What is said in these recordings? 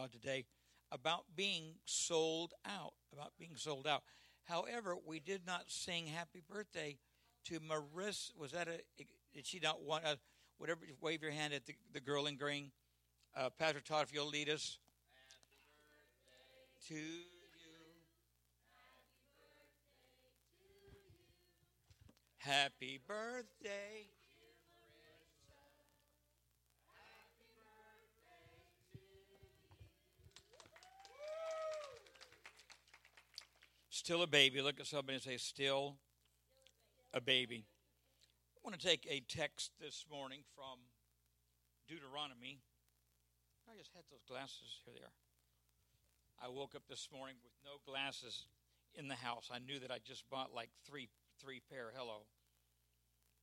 God today about being sold out, about being sold out. However, we did not sing happy birthday to Marissa. Was that a, did she not want, a, whatever, wave your hand at the, the girl in green. Uh, Pastor Todd, if you'll lead us. to you. Happy birthday. Still a baby. Look at somebody and say, Still a baby. I want to take a text this morning from Deuteronomy. I just had those glasses. Here they are. I woke up this morning with no glasses in the house. I knew that I just bought like three three pair. Hello,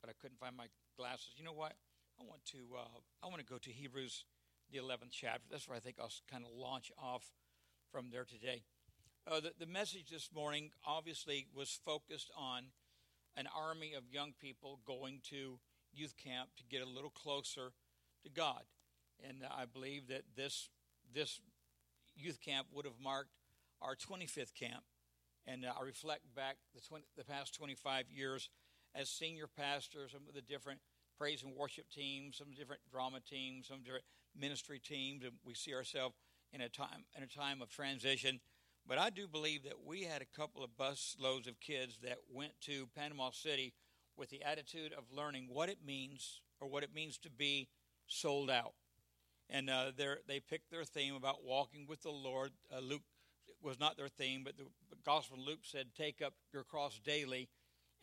but I couldn't find my glasses. You know what? I want to uh, I want to go to Hebrews, the eleventh chapter. That's where I think I'll kind of launch off from there today. Uh, the, the message this morning obviously was focused on an army of young people going to youth camp to get a little closer to God, and I believe that this this youth camp would have marked our 25th camp. And uh, I reflect back the, 20, the past 25 years as senior pastor, some of the different praise and worship teams, some different drama teams, some different ministry teams, and we see ourselves in a time in a time of transition. But I do believe that we had a couple of bus loads of kids that went to Panama City with the attitude of learning what it means or what it means to be sold out and uh, they picked their theme about walking with the Lord. Uh, Luke was not their theme, but the Gospel of Luke said, "Take up your cross daily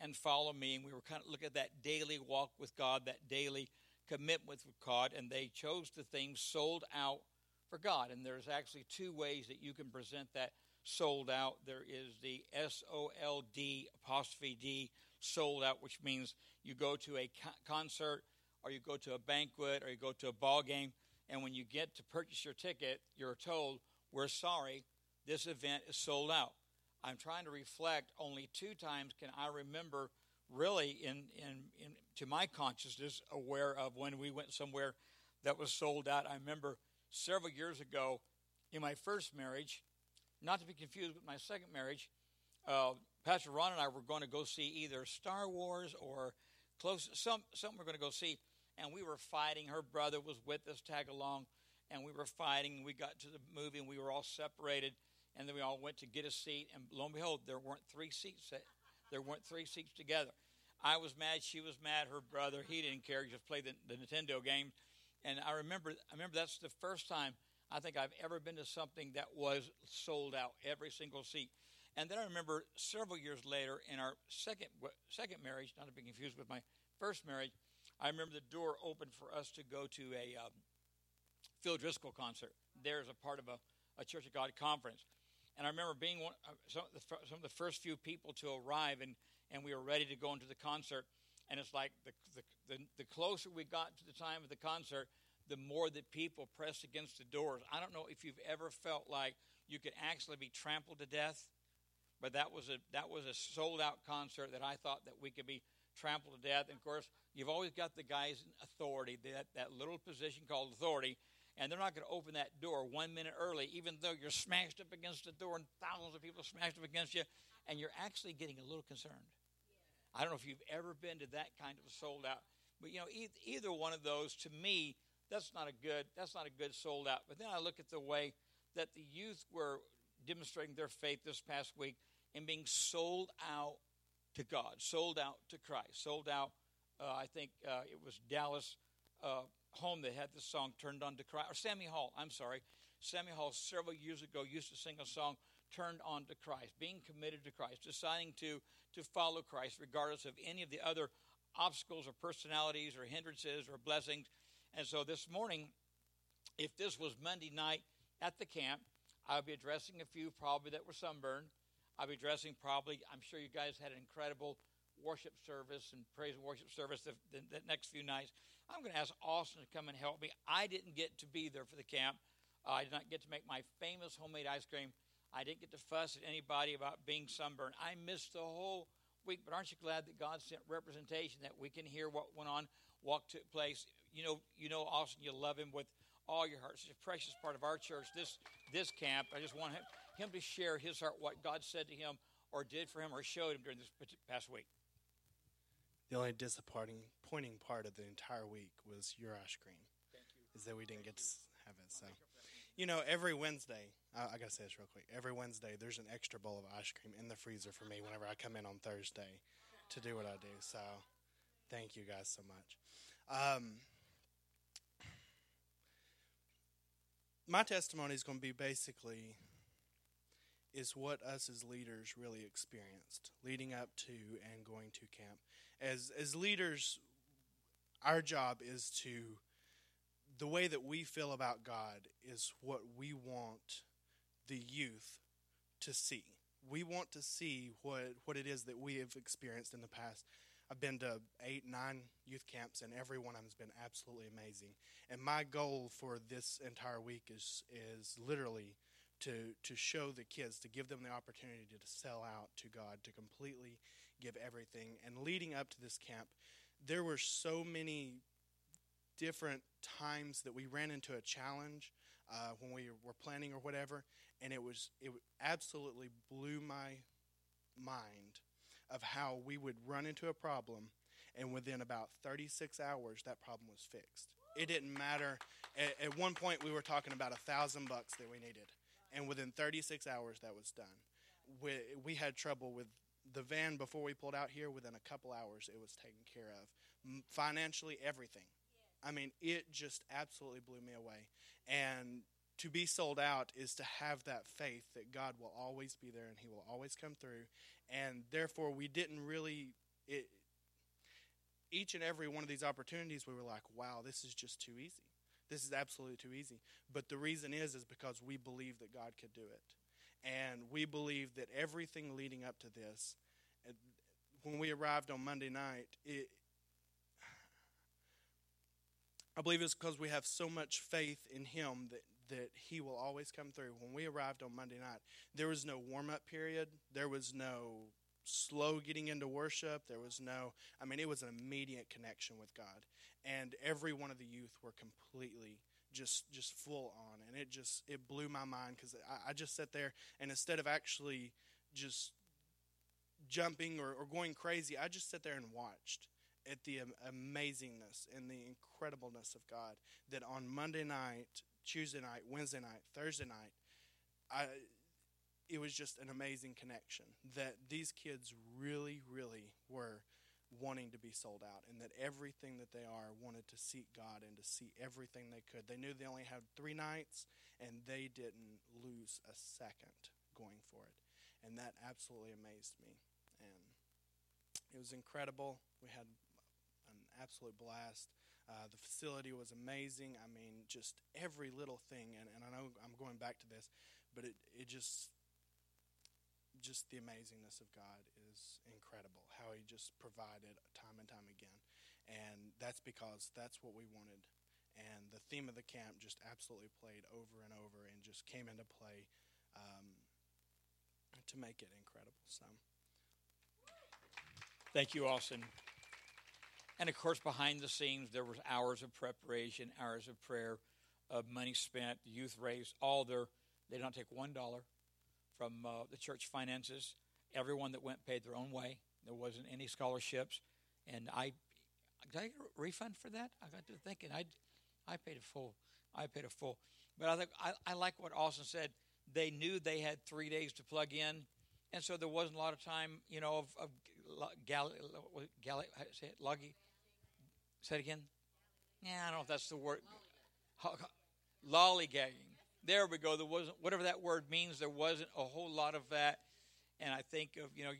and follow me." And we were kind of looking at that daily walk with God, that daily commitment with God, and they chose the theme "sold out for God." And there's actually two ways that you can present that sold out. There is the S O L D apostrophe D sold out, which means you go to a concert or you go to a banquet or you go to a ball game and when you get to purchase your ticket, you're told, We're sorry, this event is sold out. I'm trying to reflect only two times can I remember really in, in, in to my consciousness aware of when we went somewhere that was sold out. I remember several years ago in my first marriage, not to be confused with my second marriage, uh, Pastor Ron and I were going to go see either Star Wars or close some something we're going to go see and we were fighting. Her brother was with us, tag along, and we were fighting. We got to the movie, and we were all separated, and then we all went to get a seat. And lo and behold, there weren't three seats. There weren't three seats together. I was mad. She was mad. Her brother, he didn't care. He just played the, the Nintendo game. And I remember, I remember that's the first time I think I've ever been to something that was sold out, every single seat. And then I remember several years later in our second second marriage, not to be confused with my first marriage, I remember the door opened for us to go to a um, Phil Driscoll concert there as a part of a, a Church of God conference. And I remember being one, uh, some, of the, some of the first few people to arrive, and, and we were ready to go into the concert. And it's like the, the, the, the closer we got to the time of the concert, the more that people pressed against the doors. I don't know if you've ever felt like you could actually be trampled to death, but that was a that was a sold out concert that I thought that we could be trampled to death. And of course, you've always got the guys in authority, that, that little position called authority, and they're not going to open that door one minute early, even though you're smashed up against the door and thousands of people smashed up against you, and you're actually getting a little concerned. I don't know if you've ever been to that kind of a sold out, but you know, either one of those to me, that's not a good that's not a good sold out. But then I look at the way that the youth were demonstrating their faith this past week and being sold out to God, sold out to Christ, sold out. Uh, I think uh, it was Dallas uh, Holm that had this song turned on to Christ, or Sammy Hall. I'm sorry, Sammy Hall several years ago used to sing a song turned on to Christ, being committed to Christ, deciding to to follow Christ regardless of any of the other obstacles or personalities or hindrances or blessings. And so this morning, if this was Monday night at the camp, I'll be addressing a few probably that were sunburned. I'll be addressing probably, I'm sure you guys had an incredible worship service and praise and worship service the, the, the next few nights. I'm going to ask Austin to come and help me. I didn't get to be there for the camp. Uh, I did not get to make my famous homemade ice cream. I didn't get to fuss at anybody about being sunburned. I missed the whole week, but aren't you glad that God sent representation that we can hear what went on, what took place? You know, you know, Austin, you love him with all your heart. Such a precious part of our church. This this camp. I just want him, him to share his heart, what God said to him, or did for him, or showed him during this past week. The only disappointing pointing part of the entire week was your ice cream. Is that we didn't get to have it. So, you know, every Wednesday, I, I got to say this real quick. Every Wednesday, there's an extra bowl of ice cream in the freezer for me whenever I come in on Thursday to do what I do. So, thank you guys so much. Um, my testimony is going to be basically is what us as leaders really experienced leading up to and going to camp. As as leaders, our job is to the way that we feel about God is what we want the youth to see. We want to see what what it is that we have experienced in the past. I've been to eight, nine youth camps, and every one of them has been absolutely amazing. And my goal for this entire week is is literally to to show the kids, to give them the opportunity to sell out to God, to completely give everything. And leading up to this camp, there were so many different times that we ran into a challenge uh, when we were planning or whatever, and it was it absolutely blew my mind of how we would run into a problem, and within about 36 hours, that problem was fixed. It didn't matter. At, at one point, we were talking about a thousand bucks that we needed, and within 36 hours, that was done. We, we had trouble with the van before we pulled out here. Within a couple hours, it was taken care of. Financially, everything. I mean, it just absolutely blew me away. And to be sold out is to have that faith that God will always be there and He will always come through. And therefore, we didn't really. It, each and every one of these opportunities, we were like, wow, this is just too easy. This is absolutely too easy. But the reason is, is because we believe that God could do it. And we believe that everything leading up to this, when we arrived on Monday night, it, I believe it's because we have so much faith in Him that, that He will always come through. When we arrived on Monday night, there was no warm up period, there was no slow getting into worship, there was no, I mean, it was an immediate connection with God. And every one of the youth were completely just just full on and it just it blew my mind because I, I, just sat there and instead of actually just jumping or, or going crazy i just sat there and watched at the amazingness and the incredibleness of God. That on Monday night, Tuesday night, Wednesday night, Thursday night, I, it was just an amazing connection. That these kids really, really were wanting to be sold out, and that everything that they are wanted to seek God and to see everything they could. They knew they only had three nights, and they didn't lose a second going for it. And that absolutely amazed me. And it was incredible. We had an absolute blast. Uh, the facility was amazing. I mean, just every little thing. And, and I know I'm going back to this, but it, it just, just the amazingness of God is incredible. How He just provided time and time again. And that's because that's what we wanted. And the theme of the camp just absolutely played over and over and just came into play um, to make it incredible. So. Thank you, Austin. And of course, behind the scenes, there was hours of preparation, hours of prayer, of money spent, youth raised, all their, they don't take one dollar from uh, the church finances. Everyone that went paid their own way. There wasn't any scholarships. And I, did I get a refund for that? I got to thinking, I, I paid a full. I paid a full. But I think I, I like what Austin said. They knew they had three days to plug in, and so there wasn't a lot of time, you know, of, of gal, gal, say it, luggy, Say it again. Yeah, I don't know if that's the word. Lollygagging. There we go. There wasn't whatever that word means. There wasn't a whole lot of that, and I think of you know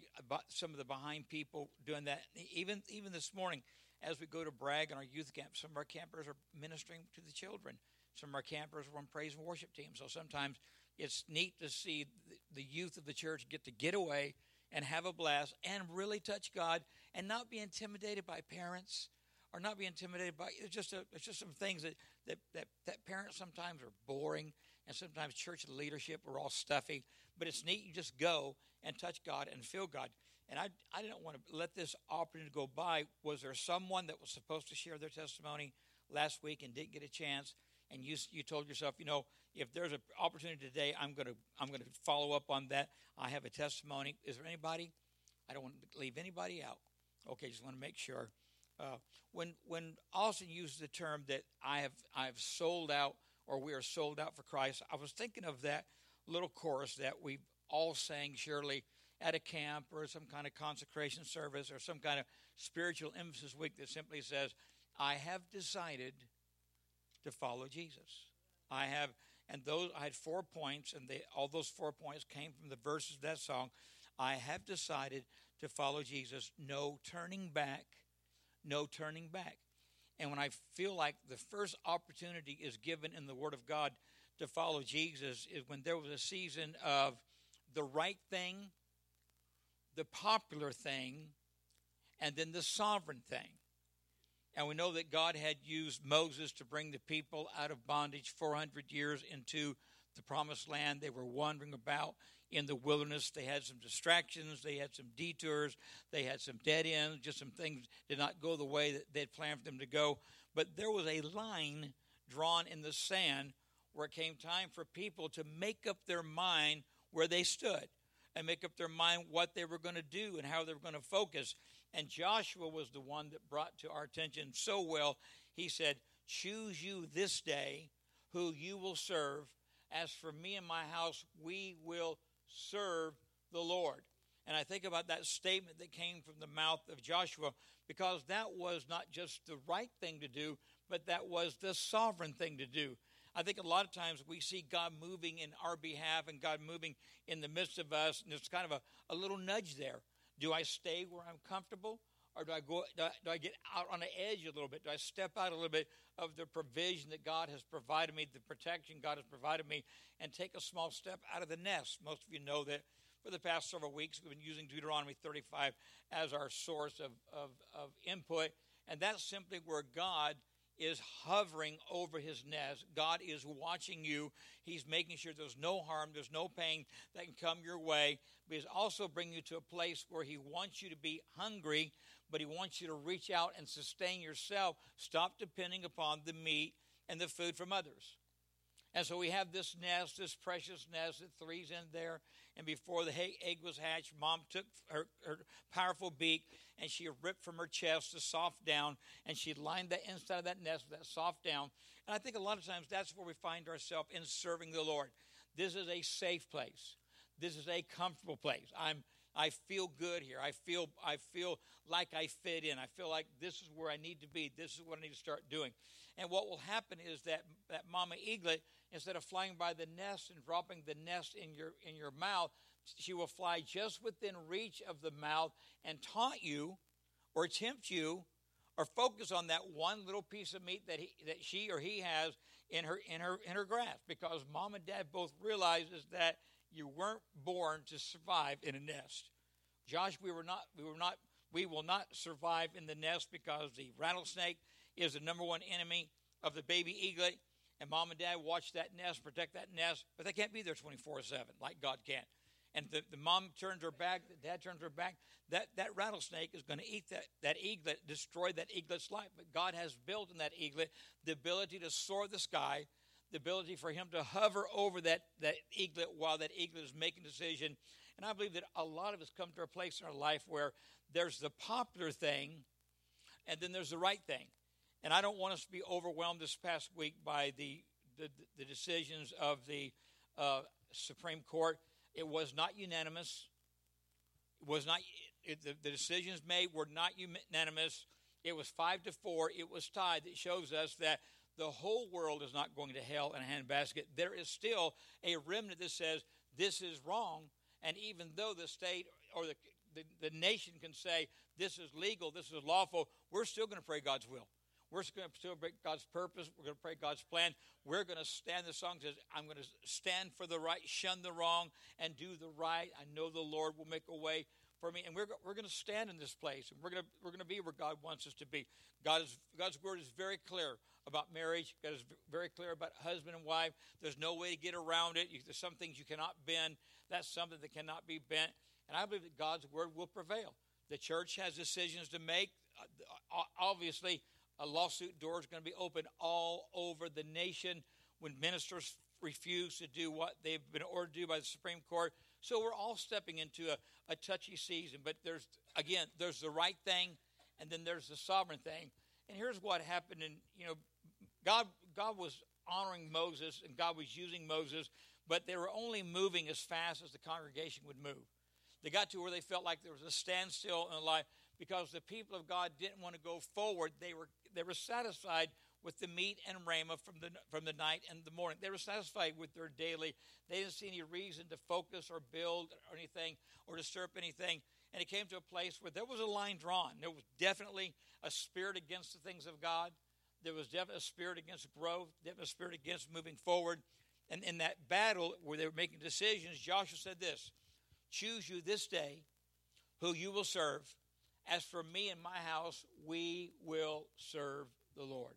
some of the behind people doing that. Even even this morning, as we go to brag on our youth camp, some of our campers are ministering to the children. Some of our campers are on praise and worship teams. So sometimes it's neat to see the youth of the church get to get away and have a blast and really touch God and not be intimidated by parents or not be intimidated by it's just a, it's just some things that, that, that, that parents sometimes are boring and sometimes church leadership are all stuffy but it's neat you just go and touch god and feel god and i, I didn't want to let this opportunity go by was there someone that was supposed to share their testimony last week and didn't get a chance and you you told yourself, you know, if there's an opportunity today, I'm going to I'm going to follow up on that. I have a testimony. Is there anybody? I don't want to leave anybody out. Okay, just want to make sure. Uh, when when Austin used the term that I have I've sold out or we are sold out for Christ, I was thinking of that little chorus that we all sang surely at a camp or some kind of consecration service or some kind of spiritual emphasis week that simply says, I have decided to follow Jesus. I have, and those I had four points, and they, all those four points came from the verses of that song. I have decided to follow Jesus. No turning back. No turning back. And when I feel like the first opportunity is given in the Word of God to follow Jesus, is when there was a season of the right thing, the popular thing, and then the sovereign thing. And we know that God had used Moses to bring the people out of bondage 400 years into the promised land. They were wandering about in the wilderness. They had some distractions, they had some detours, they had some dead ends, just some things did not go the way that they had planned for them to go. But there was a line drawn in the sand where it came time for people to make up their mind where they stood and make up their mind what they were going to do and how they were going to focus. And Joshua was the one that brought to our attention so well. He said, Choose you this day who you will serve. As for me and my house, we will serve the Lord. And I think about that statement that came from the mouth of Joshua because that was not just the right thing to do, but that was the sovereign thing to do. I think a lot of times we see God moving in our behalf and God moving in the midst of us, and it's kind of a, a little nudge there. Do I stay where I'm comfortable? Or do I go? Do I, do I, get out on the edge a little bit? Do I step out a little bit of the provision that God has provided me, the protection God has provided me, and take a small step out of the nest? Most of you know that for the past several weeks we've been using Deuteronomy 35 as our source of, of, of input, and that's simply where God is hovering over his nest. God is watching you. He's making sure there's no harm, there's no pain that can come your way. But he's also bringing you to a place where he wants you to be hungry, but he wants you to reach out and sustain yourself. Stop depending upon the meat and the food from others. And so we have this nest, this precious nest that three's in there. And before the egg was hatched, mom took her, her powerful beak and she ripped from her chest the soft down and she lined the inside of that nest with that soft down. And I think a lot of times that's where we find ourselves in serving the Lord. This is a safe place. This is a comfortable place. I'm I feel good here. I feel I feel like I fit in. I feel like this is where I need to be. This is what I need to start doing. And what will happen is that that mama eaglet, instead of flying by the nest and dropping the nest in your in your mouth, she will fly just within reach of the mouth and taunt you, or tempt you, or focus on that one little piece of meat that he that she or he has in her in her in her grasp. Because mom and dad both realizes that you weren't born to survive in a nest. Josh, we were not we were not we will not survive in the nest because the rattlesnake is the number one enemy of the baby eaglet. And mom and dad watch that nest, protect that nest, but they can't be there 24 7 like God can. And the, the mom turns her back, the dad turns her back. That, that rattlesnake is going to eat that, that eaglet, destroy that eaglet's life. But God has built in that eaglet the ability to soar the sky, the ability for him to hover over that, that eaglet while that eaglet is making decision. And I believe that a lot of us come to a place in our life where there's the popular thing and then there's the right thing. And I don't want us to be overwhelmed this past week by the, the, the decisions of the uh, Supreme Court. It was not unanimous. It was not it, the, the decisions made were not unanimous. It was five to four. It was tied. That shows us that the whole world is not going to hell in a handbasket. There is still a remnant that says this is wrong. And even though the state or the, the, the nation can say this is legal, this is lawful, we're still going to pray God's will. We're going to celebrate God's purpose. We're going to pray God's plan. We're going to stand. The song says, I'm going to stand for the right, shun the wrong, and do the right. I know the Lord will make a way for me. And we're, we're going to stand in this place. And we're going to, we're to be where God wants us to be. God is, God's word is very clear about marriage. God is very clear about husband and wife. There's no way to get around it. There's some things you cannot bend. That's something that cannot be bent. And I believe that God's word will prevail. The church has decisions to make. Uh, obviously, A lawsuit door is going to be open all over the nation when ministers refuse to do what they've been ordered to do by the Supreme Court. So we're all stepping into a, a touchy season. But there's, again, there's the right thing, and then there's the sovereign thing. And here's what happened. And, you know, God, God was honoring Moses, and God was using Moses, but they were only moving as fast as the congregation would move. They got to where they felt like there was a standstill in life because the people of God didn't want to go forward. They were they were satisfied with the meat and rhema from the from the night and the morning. They were satisfied with their daily. They didn't see any reason to focus or build or anything or disturb anything. And it came to a place where there was a line drawn. There was definitely a spirit against the things of God. There was definitely a spirit against growth, definitely a spirit against moving forward. And in that battle where they were making decisions, Joshua said this Choose you this day who you will serve. As for me and my house, we will serve the Lord.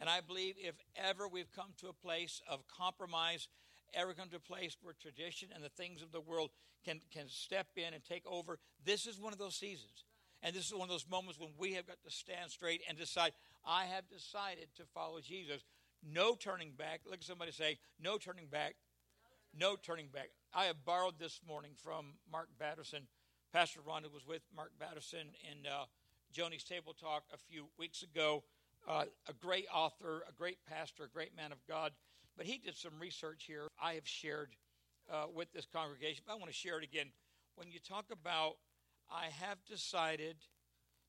And I believe if ever we've come to a place of compromise, ever come to a place where tradition and the things of the world can, can step in and take over, this is one of those seasons. And this is one of those moments when we have got to stand straight and decide, I have decided to follow Jesus. No turning back. Look at somebody say, no turning back. No turning back. I have borrowed this morning from Mark Batterson. Pastor Rhonda was with Mark Batterson in uh, Joni's Table Talk a few weeks ago. Uh, a great author, a great pastor, a great man of God. But he did some research here I have shared uh, with this congregation. But I want to share it again. When you talk about, I have decided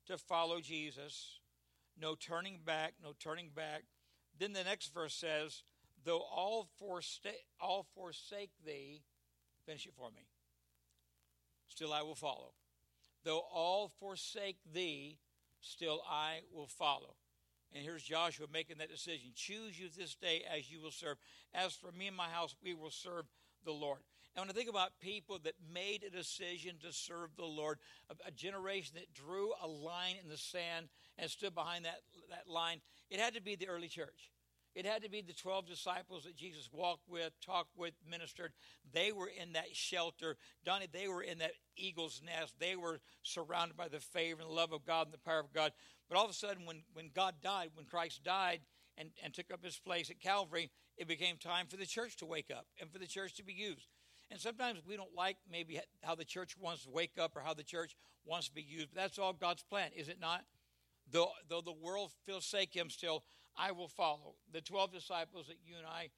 to follow Jesus, no turning back, no turning back. Then the next verse says, though all, all forsake thee, finish it for me, still I will follow. Though all forsake thee, still I will follow. And here's Joshua making that decision. Choose you this day as you will serve. As for me and my house, we will serve the Lord. And when I think about people that made a decision to serve the Lord, a, generation that drew a line in the sand and stood behind that, that line, it had to be the early church. It had to be the 12 disciples that Jesus walked with, talked with, ministered. They were in that shelter. Donnie, they were in that eagle's nest. They were surrounded by the favor and the love of God and the power of God. But all of a sudden, when, when God died, when Christ died and, and took up his place at Calvary, it became time for the church to wake up and for the church to be used. And sometimes we don't like maybe how the church wants to wake up or how the church wants to be used. But that's all God's plan, is it not? Though, though the world forsake him still, I will follow. The 12 disciples that you and I,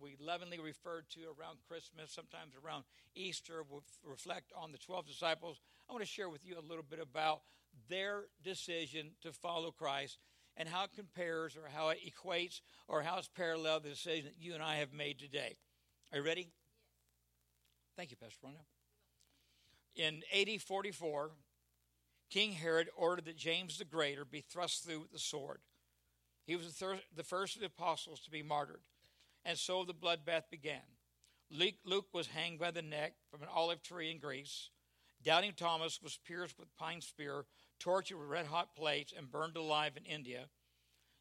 we lovingly refer to around Christmas, sometimes around Easter, will reflect on the 12 disciples. I want to share with you a little bit about their decision to follow Christ and how it compares or how it equates or how it's parallel the decision that you and I have made today. Are you ready? Yes. Thank you, Pastor Rhonda. In AD 44, King Herod ordered that James the Greater be thrust through with the sword. He was the, thir- the first of the apostles to be martyred, and so the bloodbath began. Luke, was hanged by the neck from an olive tree in Greece. Doubting Thomas was pierced with a pine spear, tortured with red hot plates, and burned alive in India.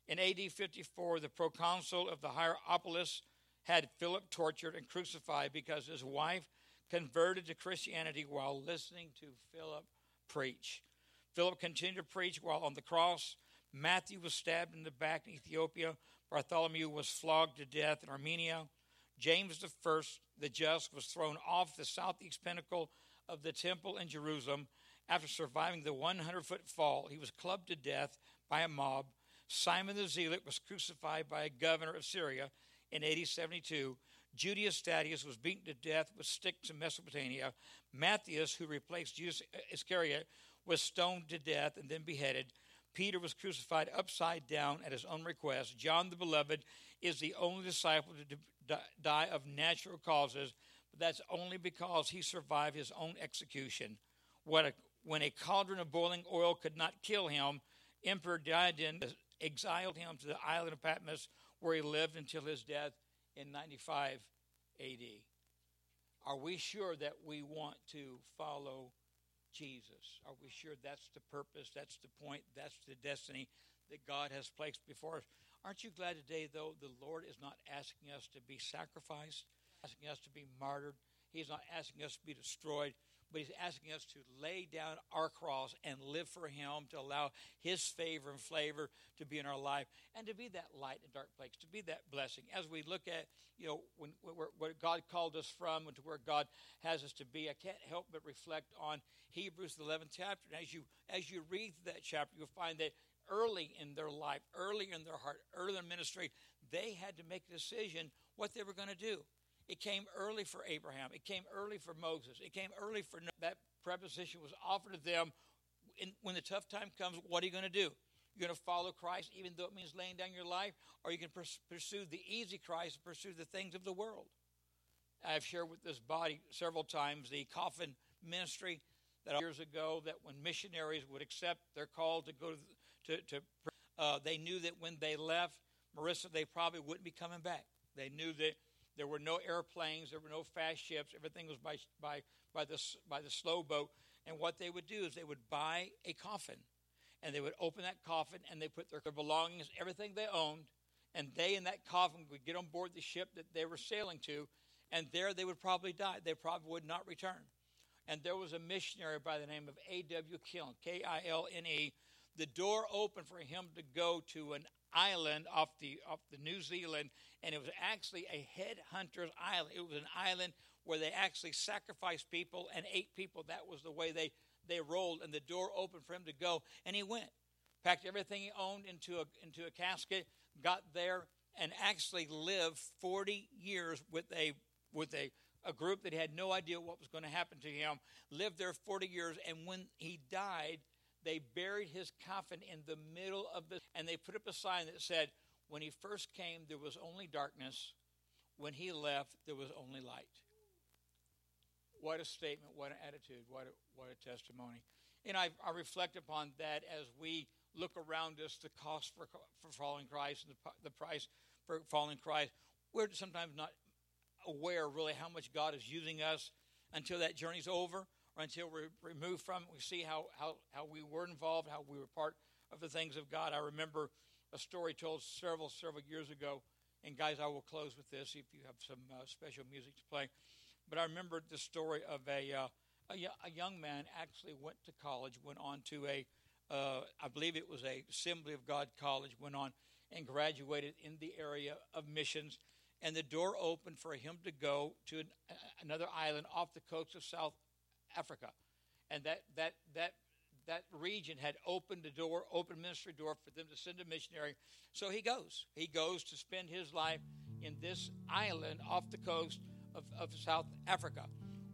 In AD 54, the proconsul of the Hierapolis had Philip tortured and crucified because his wife converted to Christianity while listening to Philip preach. Philip continued to preach while on the cross. Matthew was stabbed in the back in Ethiopia. Bartholomew was flogged to death in Armenia. James the first, the just, was thrown off the southeast pinnacle of the temple in Jerusalem. After surviving the 100 foot fall, he was clubbed to death by a mob. Simon the Zealot was crucified by a governor of Syria in AD 72. Judas Thaddeus was beaten to death with sticks in Mesopotamia. Matthias, who replaced Judas Iscariot, was stoned to death and then beheaded. Peter was crucified upside down at his own request. John the Beloved is the only disciple to die of natural causes, but that's only because he survived his own execution. What a, when a cauldron of boiling oil could not kill him, Emperor Domitian exiled him to the island of Patmos, where he lived until his death in 95 AD. Are we sure that we want to follow Jesus? Are we sure that's the purpose, that's the point, that's the destiny that God has placed before us? Aren't you glad today, though, the Lord is not asking us to be sacrificed, asking us to be martyred? He's not asking us to be destroyed, but He's asking us to lay down our cross and live for Him, to allow His favor and flavor to be in our life, and to be that light in dark place, to be that blessing. As we look at, you know, when, where, God called us from and to where God has us to be, I can't help but reflect on Hebrews, the 11th chapter. And as you as you read that chapter, you'll find that early in their life, early in their heart, early in ministry, they had to make a decision what they were going to do. It came early for Abraham. It came early for Moses. It came early for that preposition was offered to them. In, when the tough time comes, what are you going to do? You're going to follow Christ, even though it means laying down your life, or you can pursue the easy Christ, pursue the things of the world. I've shared with this body several times the coffin ministry that years ago that when missionaries would accept their call to go to, to, to uh, they knew that when they left Marissa, they probably wouldn't be coming back. They knew that there were no airplanes, there were no fast ships. Everything was by by by the by the slow boat. And what they would do is they would buy a coffin, and they would open that coffin and they put their belongings, everything they owned, and they in that coffin would get on board the ship that they were sailing to, and there they would probably die. They probably would not return. And there was a missionary by the name of A.W. Kilne, K I L N E. The door opened for him to go to an island off the off the New Zealand, and it was actually a headhunter's island. It was an island where they actually sacrificed people and ate people. That was the way they they rolled, and the door opened for him to go, and he went, packed everything he owned into a into a casket, got there, and actually lived 40 years with a with a a group that had no idea what was going to happen to him. Lived there 40 years, and when he died they buried his coffin in the middle of the and they put up a sign that said when he first came there was only darkness. When he left there was only light. What a statement what an attitude what a, what a testimony. And I, I reflect upon that as we look around us the cost for, for following christ and the, the price for following christ. We're sometimes not aware really how much god is using us until that journey's over or until we're removed from it. We see how, how, how we were involved, how we were part of the things of God. I remember a story told several, several years ago. And guys, I will close with this if you have some uh, special music to play. But I remember the story of a, uh, a, a, young man actually went to college, went on to a, uh, I believe it was a Assembly of God college, went on and graduated in the area of missions. And the door opened for him to go to an, another island off the coast of South Africa. And that, that, that, that region had opened a door, open ministry door for them to send a missionary. So he goes. He goes to spend his life in this island off the coast of, of South Africa.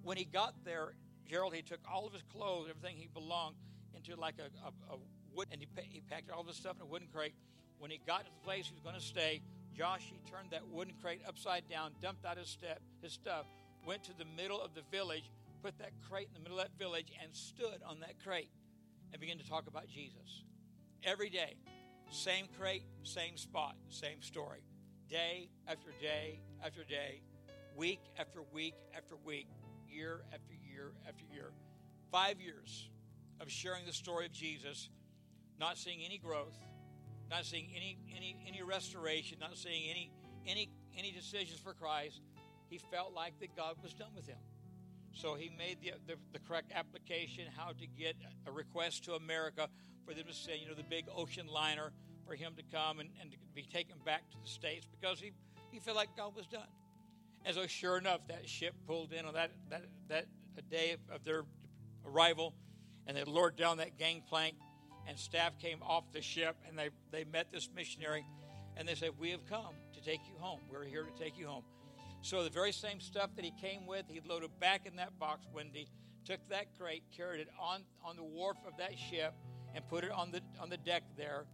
When he got there, Gerald, he took all of his clothes, everything he belonged, into like a, a, a wood, and he, he packed all this stuff in a wooden crate. When he got to the place he was going to stay, Josh, he turned that wooden crate upside down, dumped out his, step, his stuff, went to the middle of the village, put that crate in the middle of that village and stood on that crate and began to talk about Jesus. Every day, same crate, same spot, same story. Day after day after day, week after week after week, year after year after year. Five years of sharing the story of Jesus, not seeing any growth, not seeing any any any restoration, not seeing any any any decisions for Christ. He felt like that God was done with him. So he made the, the, the, correct application how to get a request to America for them to send, you know, the big ocean liner for him to come and, and to be taken back to the States because he, he felt like God was done. And so, sure enough, that ship pulled in on that, that, that day of their arrival, and they lowered down that gangplank, and staff came off the ship, and they, they met this missionary, and they said, We have come to take you home. We're here to take you home. So the very same stuff that he came with, he loaded back in that box, Wendy, took that crate, carried it on, on the wharf of that ship, and put it on the on the deck there.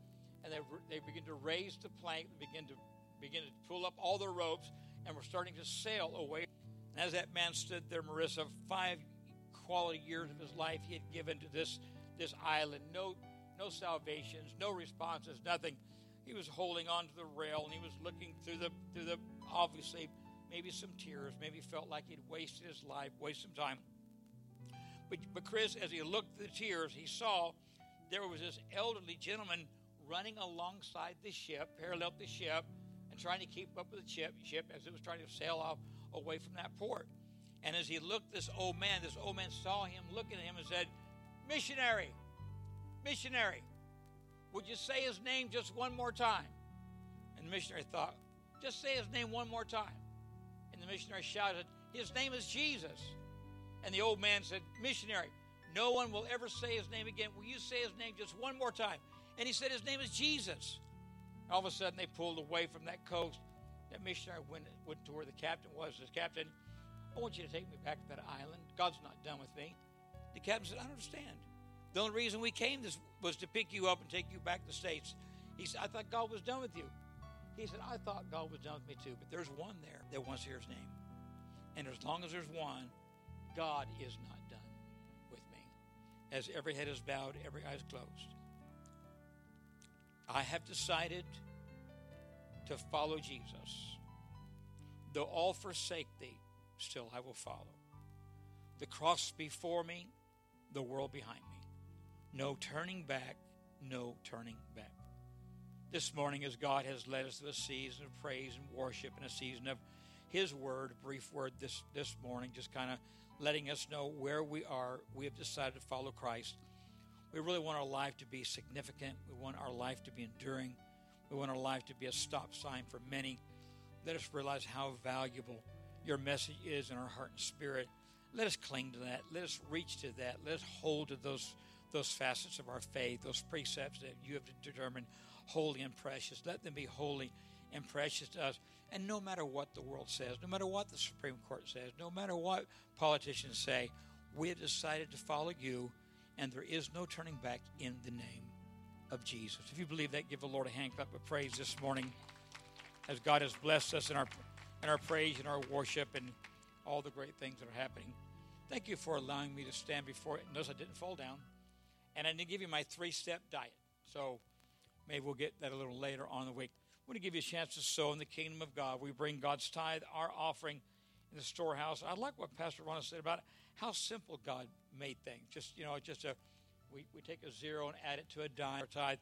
And they, they begin to raise the plank, begin to begin to pull up all the ropes, and we're starting to sail away. And as that man stood there, Marissa, five quality years of his life he had given to this this island. No no salvations, no responses, nothing. He was holding on to the rail and he was looking through the through the obviously maybe some tears, maybe felt like he'd wasted his life, wasted some time. But, but Chris, as he looked at the tears, he saw there was this elderly gentleman running alongside the ship, parallel to the ship, and trying to keep up with the ship, ship as it was trying to sail off away from that port. And as he looked this old man, this old man saw him looking at him and said, Missionary, missionary, would you say his name just one more time? And the missionary thought, just say his name one more time. And the missionary shouted, His name is Jesus. And the old man said, Missionary, no one will ever say his name again. Will you say his name just one more time? And he said, His name is Jesus. All of a sudden, they pulled away from that coast. That missionary went, went to where the captain was. His captain, I want you to take me back to that island. God's not done with me. The captain said, I don't understand. The only reason we came this was to pick you up and take you back to the States. He said, I thought God was done with you. He said, I thought God was done with me too, but there's one there that wants to hear his name. And as long as there's one, God is not done with me. As every head is bowed, every eye is closed. I have decided to follow Jesus. Though all forsake thee, still I will follow. The cross before me, the world behind me. No turning back, no turning back. This morning, as God has led us to a season of praise and worship and a season of His word, a brief word this, this morning, just kind of letting us know where we are. We have decided to follow Christ. We really want our life to be significant. We want our life to be enduring. We want our life to be a stop sign for many. Let us realize how valuable your message is in our heart and spirit. Let us cling to that. Let us reach to that. Let us hold to those those facets of our faith, those precepts that you have determined holy and precious. Let them be holy and precious to us. And no matter what the world says, no matter what the Supreme Court says, no matter what politicians say, we have decided to follow you, and there is no turning back in the name of Jesus. If you believe that, give the Lord a hand clap of praise this morning as God has blessed us in our in our praise and our worship and all the great things that are happening. Thank you for allowing me to stand before it. Notice I didn't fall down. And I didn't give you my three step diet. So maybe we'll get that a little later on in the week. I want to give you a chance to sow in the kingdom of God. We bring God's tithe, our offering, in the storehouse. I like what Pastor Ron said about how simple God made things. Just, you know, just a, we, we take a zero and add it to a dime or tithe.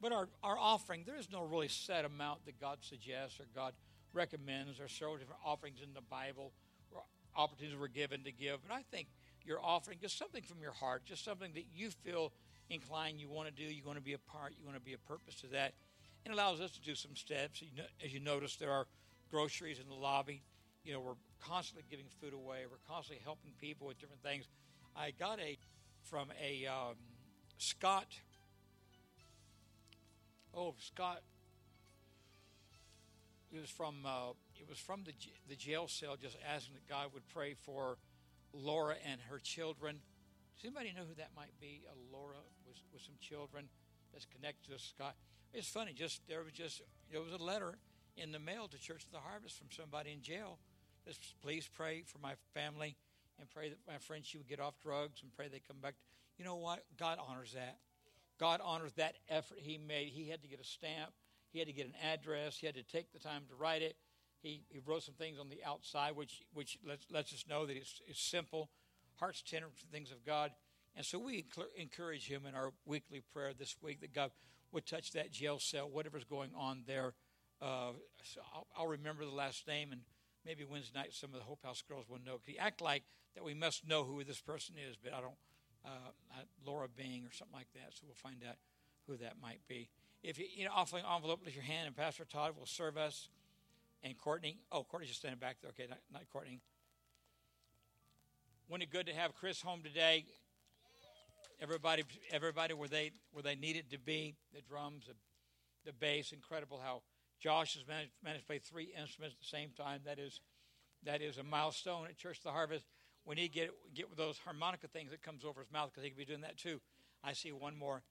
But our, our offering, there is no really set amount that God suggests or God recommends. There are several different offerings in the Bible where opportunities were given to give. But I think your offering just something from your heart, just something that you feel inclined you want to do, you want to be a part, you want to be a purpose to that. It allows us to do some steps. As you notice, there are groceries in the lobby. You know, we're constantly giving food away. We're constantly helping people with different things. I got a from a um, Scott. Oh, Scott. It was from uh, it was from the the jail cell, just asking that God would pray for Laura and her children. Does anybody know who that might be? A Laura with, with some children that's connected to Scott. It's funny. Just there was just there was a letter in the mail to Church of the Harvest from somebody in jail. Just please pray for my family and pray that my friend she would get off drugs and pray they come back. You know what? God honors that. God honors that effort he made. He had to get a stamp. He had to get an address. He had to take the time to write it. He, he wrote some things on the outside, which which lets, lets us know that it's, it's simple, heart's tender for things of God. And so we encourage him in our weekly prayer this week that God would touch that jail cell, whatever's going on there. Uh, so I'll, I'll, remember the last name, and maybe Wednesday night some of the Hope House girls will know. He act like that we must know who this person is, but I don't. Uh, Laura Bing or something like that. So we'll find out who that might be. If you, you know, offering envelope, lift your hand, and Pastor Todd will serve us and Courtney. Oh, Courtney's just standing back there. Okay, not, not Courtney. Wasn't it good to have Chris home today? Everybody, everybody where they where they needed to be. The drums, the, the bass. Incredible how Josh has managed, managed to play three instruments at the same time. That is that is a milestone at Church of the Harvest. Need to get get with those harmonica things that comes over his mouth because he could be doing that too. I see one more.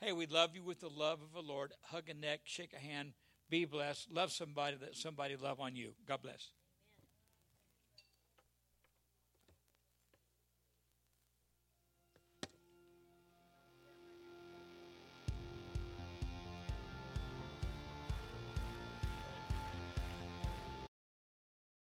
Hey, we love you with the love of the Lord. Hug a neck, shake a hand. Be blessed. Love somebody that somebody love on you. God bless.